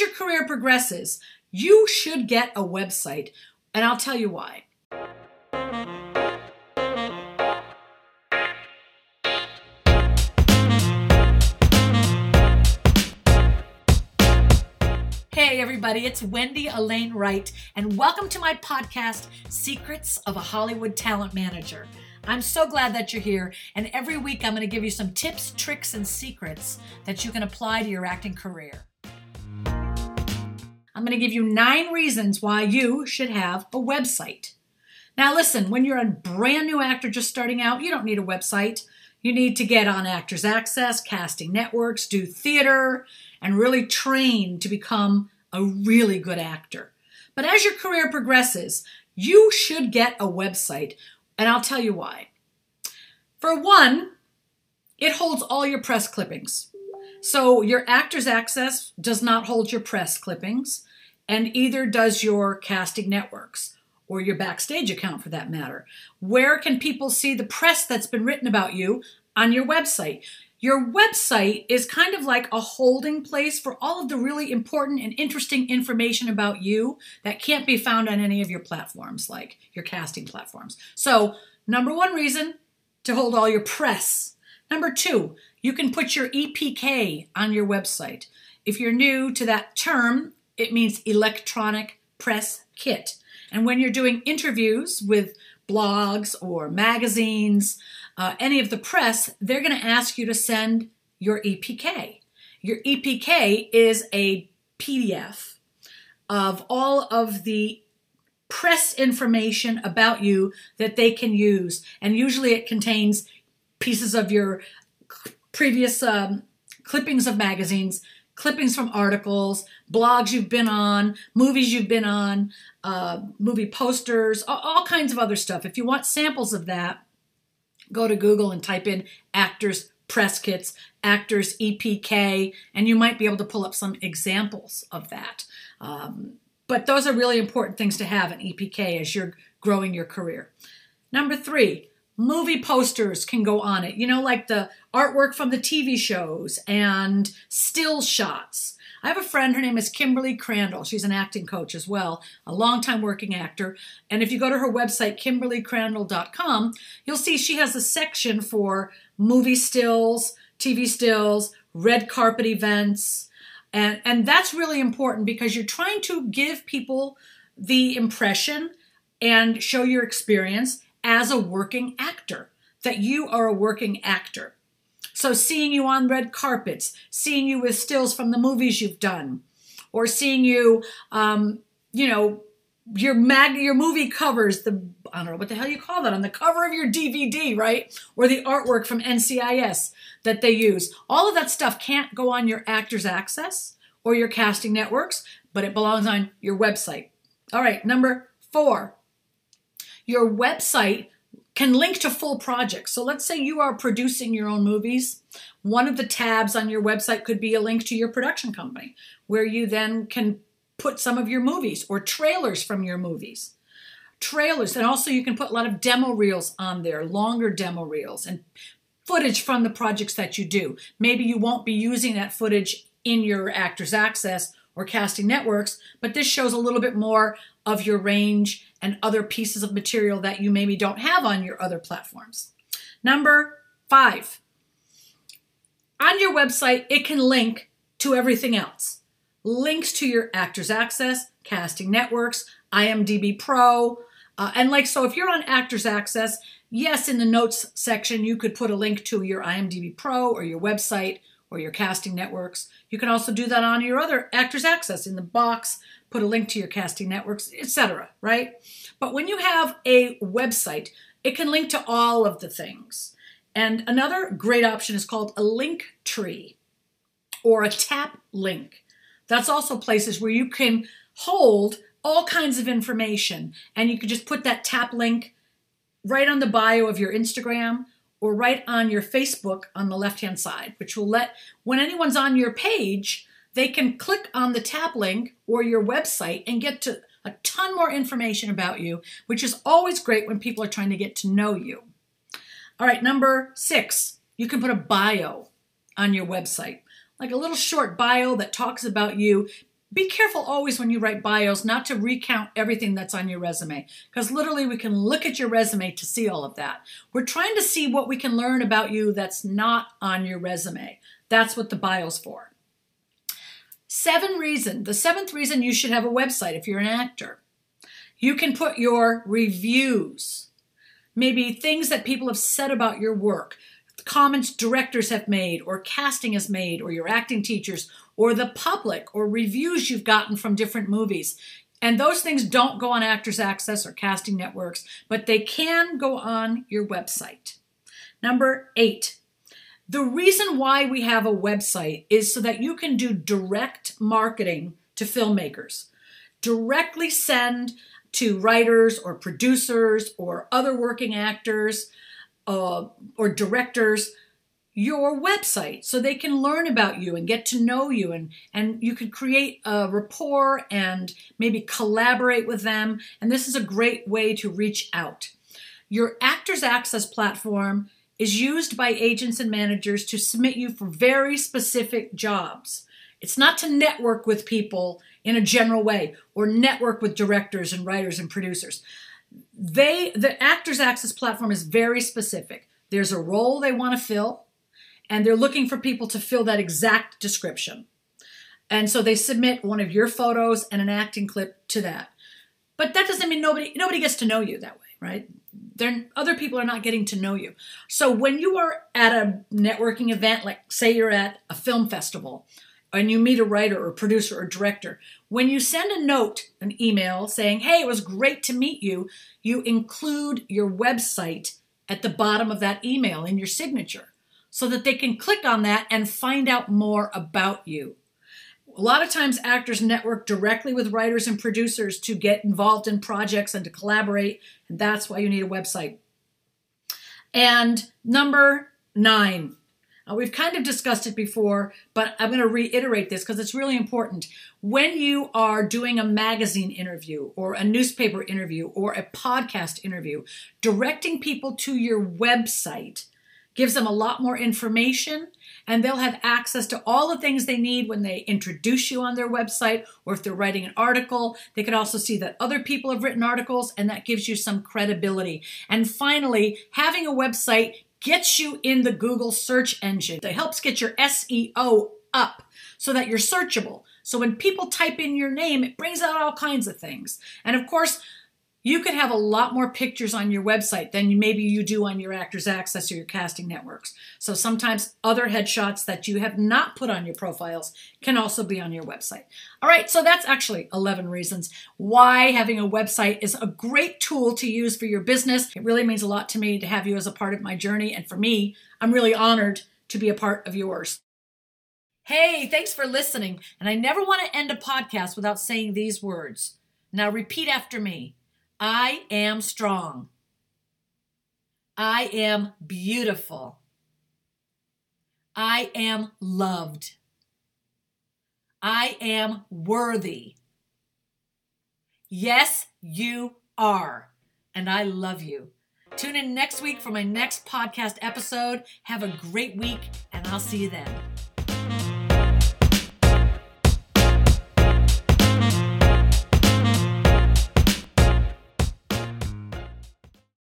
as your career progresses, you should get a website, and I'll tell you why. Hey, everybody, it's Wendy Alane Wright, and welcome to my podcast, Secrets of a Hollywood Talent Manager. I'm so glad that you're here, and every week I'm going to give you some tips, tricks, and secrets that you can apply to your acting career. I'm going to give you nine reasons why you should have a website. Now, listen, when you're a brand new actor just starting out, you don't need a website. You need to get on Actors Access, casting networks, do theater, and really train to become a really good actor. But as your career progresses, you should get a website, and I'll tell you why. For one, it holds all your press clippings. So your Actors Access does not hold your press clippings, and either does your casting networks or your backstage account for that matter. Where can people see the press that's been written about you on your website? Your website is kind of like a holding place for all of the really important and interesting information about you that can't be found on any of your platforms, like your casting platforms. So, number one reason to hold all your press. Number two, you can put your EPK on your website. If you're new to that term, it means electronic press kit. And when you're doing interviews with blogs or magazines, uh, any of the press, they're going to ask you to send your EPK. Your EPK is a PDF of all of the press information about you that they can use. And usually it contains pieces of your previous um, clippings of magazines, clippings from articles, blogs you've been on, movies you've been on, uh, movie posters, all, all kinds of other stuff. If you want samples of that, go to Google and type in actors press kits, actors EPK, and you might be able to pull up some examples of that. Um, but those are really important things to have an EPK as you're growing your career. Number three, movie posters can go on it. You know, like the artwork from the TV shows and still shots. I have a friend, her name is Kimberly Crandall. She's an acting coach as well, a longtime working actor. And if you go to her website, kimberlycrandall.com, you'll see she has a section for movie stills, TV stills, red carpet events. And, and that's really important because you're trying to give people the impression and show your experience as a working actor, that you are a working actor. So seeing you on red carpets, seeing you with stills from the movies you've done, or seeing you, um, you know, your mag, your movie covers, the I don't know what the hell you call that on the cover of your DVD, right? Or the artwork from NCIS that they use. All of that stuff can't go on your Actors Access or your casting networks, but it belongs on your website. All right, number four, your website can link to full projects. So let's say you are producing your own movies. One of the tabs on your website could be a link to your production company where you then can put some of your movies or trailers from your movies. Trailers, and also you can put a lot of demo reels on there, longer demo reels, and footage from the projects that you do. Maybe you won't be using that footage in your Actors Access or casting networks, but this shows a little bit more of your range and other pieces of material that you maybe don't have on your other platforms. Number five, on your website, it can link to everything else. Links to your Actors Access, casting networks, IMDb Pro, uh, and like so, if you're on Actors Access, yes, in the notes section, you could put a link to your IMDb Pro or your website or your casting networks. You can also do that on your other Actors Access in the box, put a link to your casting networks, etc., right? But when you have a website, it can link to all of the things. And another great option is called a link tree or a tap link. That's also places where you can hold all kinds of information and you can just put that tap link right on the bio of your Instagram or right on your Facebook on the left hand side, which will let, when anyone's on your page, they can click on the tap link or your website and get to a ton more information about you, which is always great when people are trying to get to know you. All right, number six, you can put a bio on your website, like a little short bio that talks about you. Be careful always when you write bios not to recount everything that's on your resume because literally we can look at your resume to see all of that. We're trying to see what we can learn about you that's not on your resume. That's what the bio's for. Seven reason. The seventh reason you should have a website if you're an actor. You can put your reviews, maybe things that people have said about your work, comments directors have made, or casting has made, or your acting teachers, or the public, or reviews you've gotten from different movies. And those things don't go on Actors Access or casting networks, but they can go on your website. Number eight, the reason why we have a website is so that you can do direct marketing to filmmakers. Directly send to writers or producers or other working actors uh, or directors your website so they can learn about you and get to know you and and you could create a rapport and maybe collaborate with them and this is a great way to reach out your actors access platform is used by agents and managers to submit you for very specific jobs it's not to network with people in a general way or network with directors and writers and producers. They the Actors Access platform is very specific. There's a role they want to fill and they're looking for people to fill that exact description. And so they submit one of your photos and an acting clip to that. But that doesn't mean nobody nobody gets to know you that way, right? They're, other people are not getting to know you. So when you are at a networking event, like say you're at a film festival, and you meet a writer or producer or director, when you send a note, an email saying, hey, it was great to meet you, you include your website at the bottom of that email in your signature so that they can click on that and find out more about you. A lot of times, actors network directly with writers and producers to get involved in projects and to collaborate, and that's why you need a website. And number nine, we've kind of discussed it before, but I'm going to reiterate this because it's really important. When you are doing a magazine interview or a newspaper interview or a podcast interview, directing people to your website gives them a lot more information and they'll have access to all the things they need when they introduce you on their website or if they're writing an article they can also see that other people have written articles and that gives you some credibility and finally having a website gets you in the Google search engine. It helps get your SEO up so that you're searchable. So when people type in your name, it brings out all kinds of things. And of course, you could have a lot more pictures on your website than maybe you do on your Actors Access or your casting networks. So sometimes other headshots that you have not put on your profiles can also be on your website. All right, so that's actually 11 reasons why having a website is a great tool to use for your business. It really means a lot to me to have you as a part of my journey. And for me, I'm really honored to be a part of yours. Hey, thanks for listening. And I never want to end a podcast without saying these words. Now repeat after me. I am strong. I am beautiful. I am loved. I am worthy. Yes, you are. And I love you. Tune in next week for my next podcast episode. Have a great week, and I'll see you then.